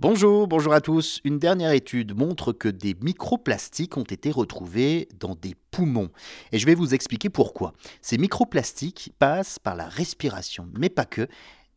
Bonjour, bonjour à tous. Une dernière étude montre que des microplastiques ont été retrouvés dans des poumons. Et je vais vous expliquer pourquoi. Ces microplastiques passent par la respiration, mais pas que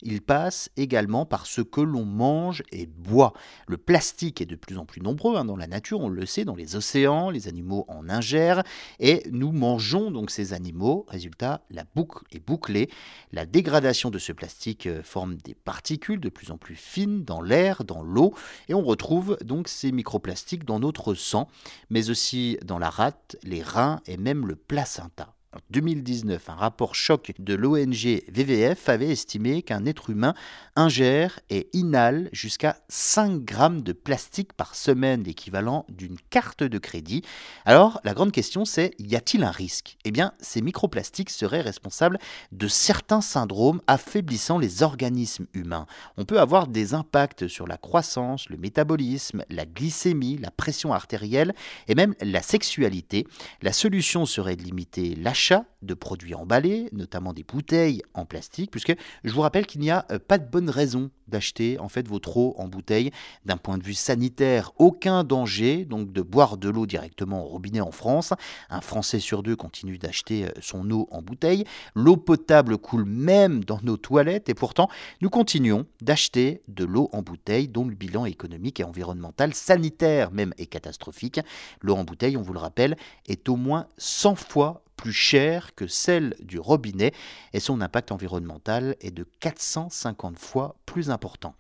il passe également par ce que l'on mange et boit. Le plastique est de plus en plus nombreux hein, dans la nature, on le sait, dans les océans, les animaux en ingèrent, et nous mangeons donc ces animaux. Résultat, la boucle est bouclée. La dégradation de ce plastique euh, forme des particules de plus en plus fines dans l'air, dans l'eau, et on retrouve donc ces microplastiques dans notre sang, mais aussi dans la rate, les reins et même le placenta. En 2019, un rapport choc de l'ONG VVF avait estimé qu'un être humain ingère et inhale jusqu'à 5 grammes de plastique par semaine, l'équivalent d'une carte de crédit. Alors, la grande question c'est, y a-t-il un risque? Eh bien, ces microplastiques seraient responsables de certains syndromes affaiblissant les organismes humains. On peut avoir des impacts sur la croissance, le métabolisme, la glycémie, la pression artérielle et même la sexualité. La solution serait de limiter l'achat de produits emballés, notamment des bouteilles en plastique, puisque je vous rappelle qu'il n'y a euh, pas de bonne raison d'acheter en fait votre eau en bouteille. D'un point de vue sanitaire, aucun danger donc de boire de l'eau directement au robinet en France. Un Français sur deux continue d'acheter euh, son eau en bouteille. L'eau potable coule même dans nos toilettes et pourtant nous continuons d'acheter de l'eau en bouteille dont le bilan économique et environnemental, sanitaire même est catastrophique. L'eau en bouteille, on vous le rappelle, est au moins 100 fois plus chère que celle du robinet et son impact environnemental est de 450 fois plus important.